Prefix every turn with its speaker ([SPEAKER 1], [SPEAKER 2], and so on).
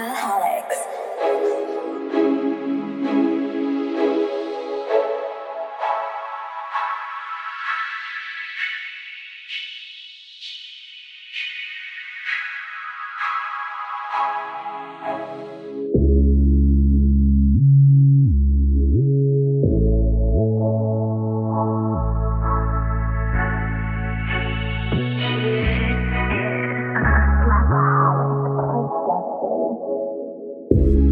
[SPEAKER 1] Super Hollow. you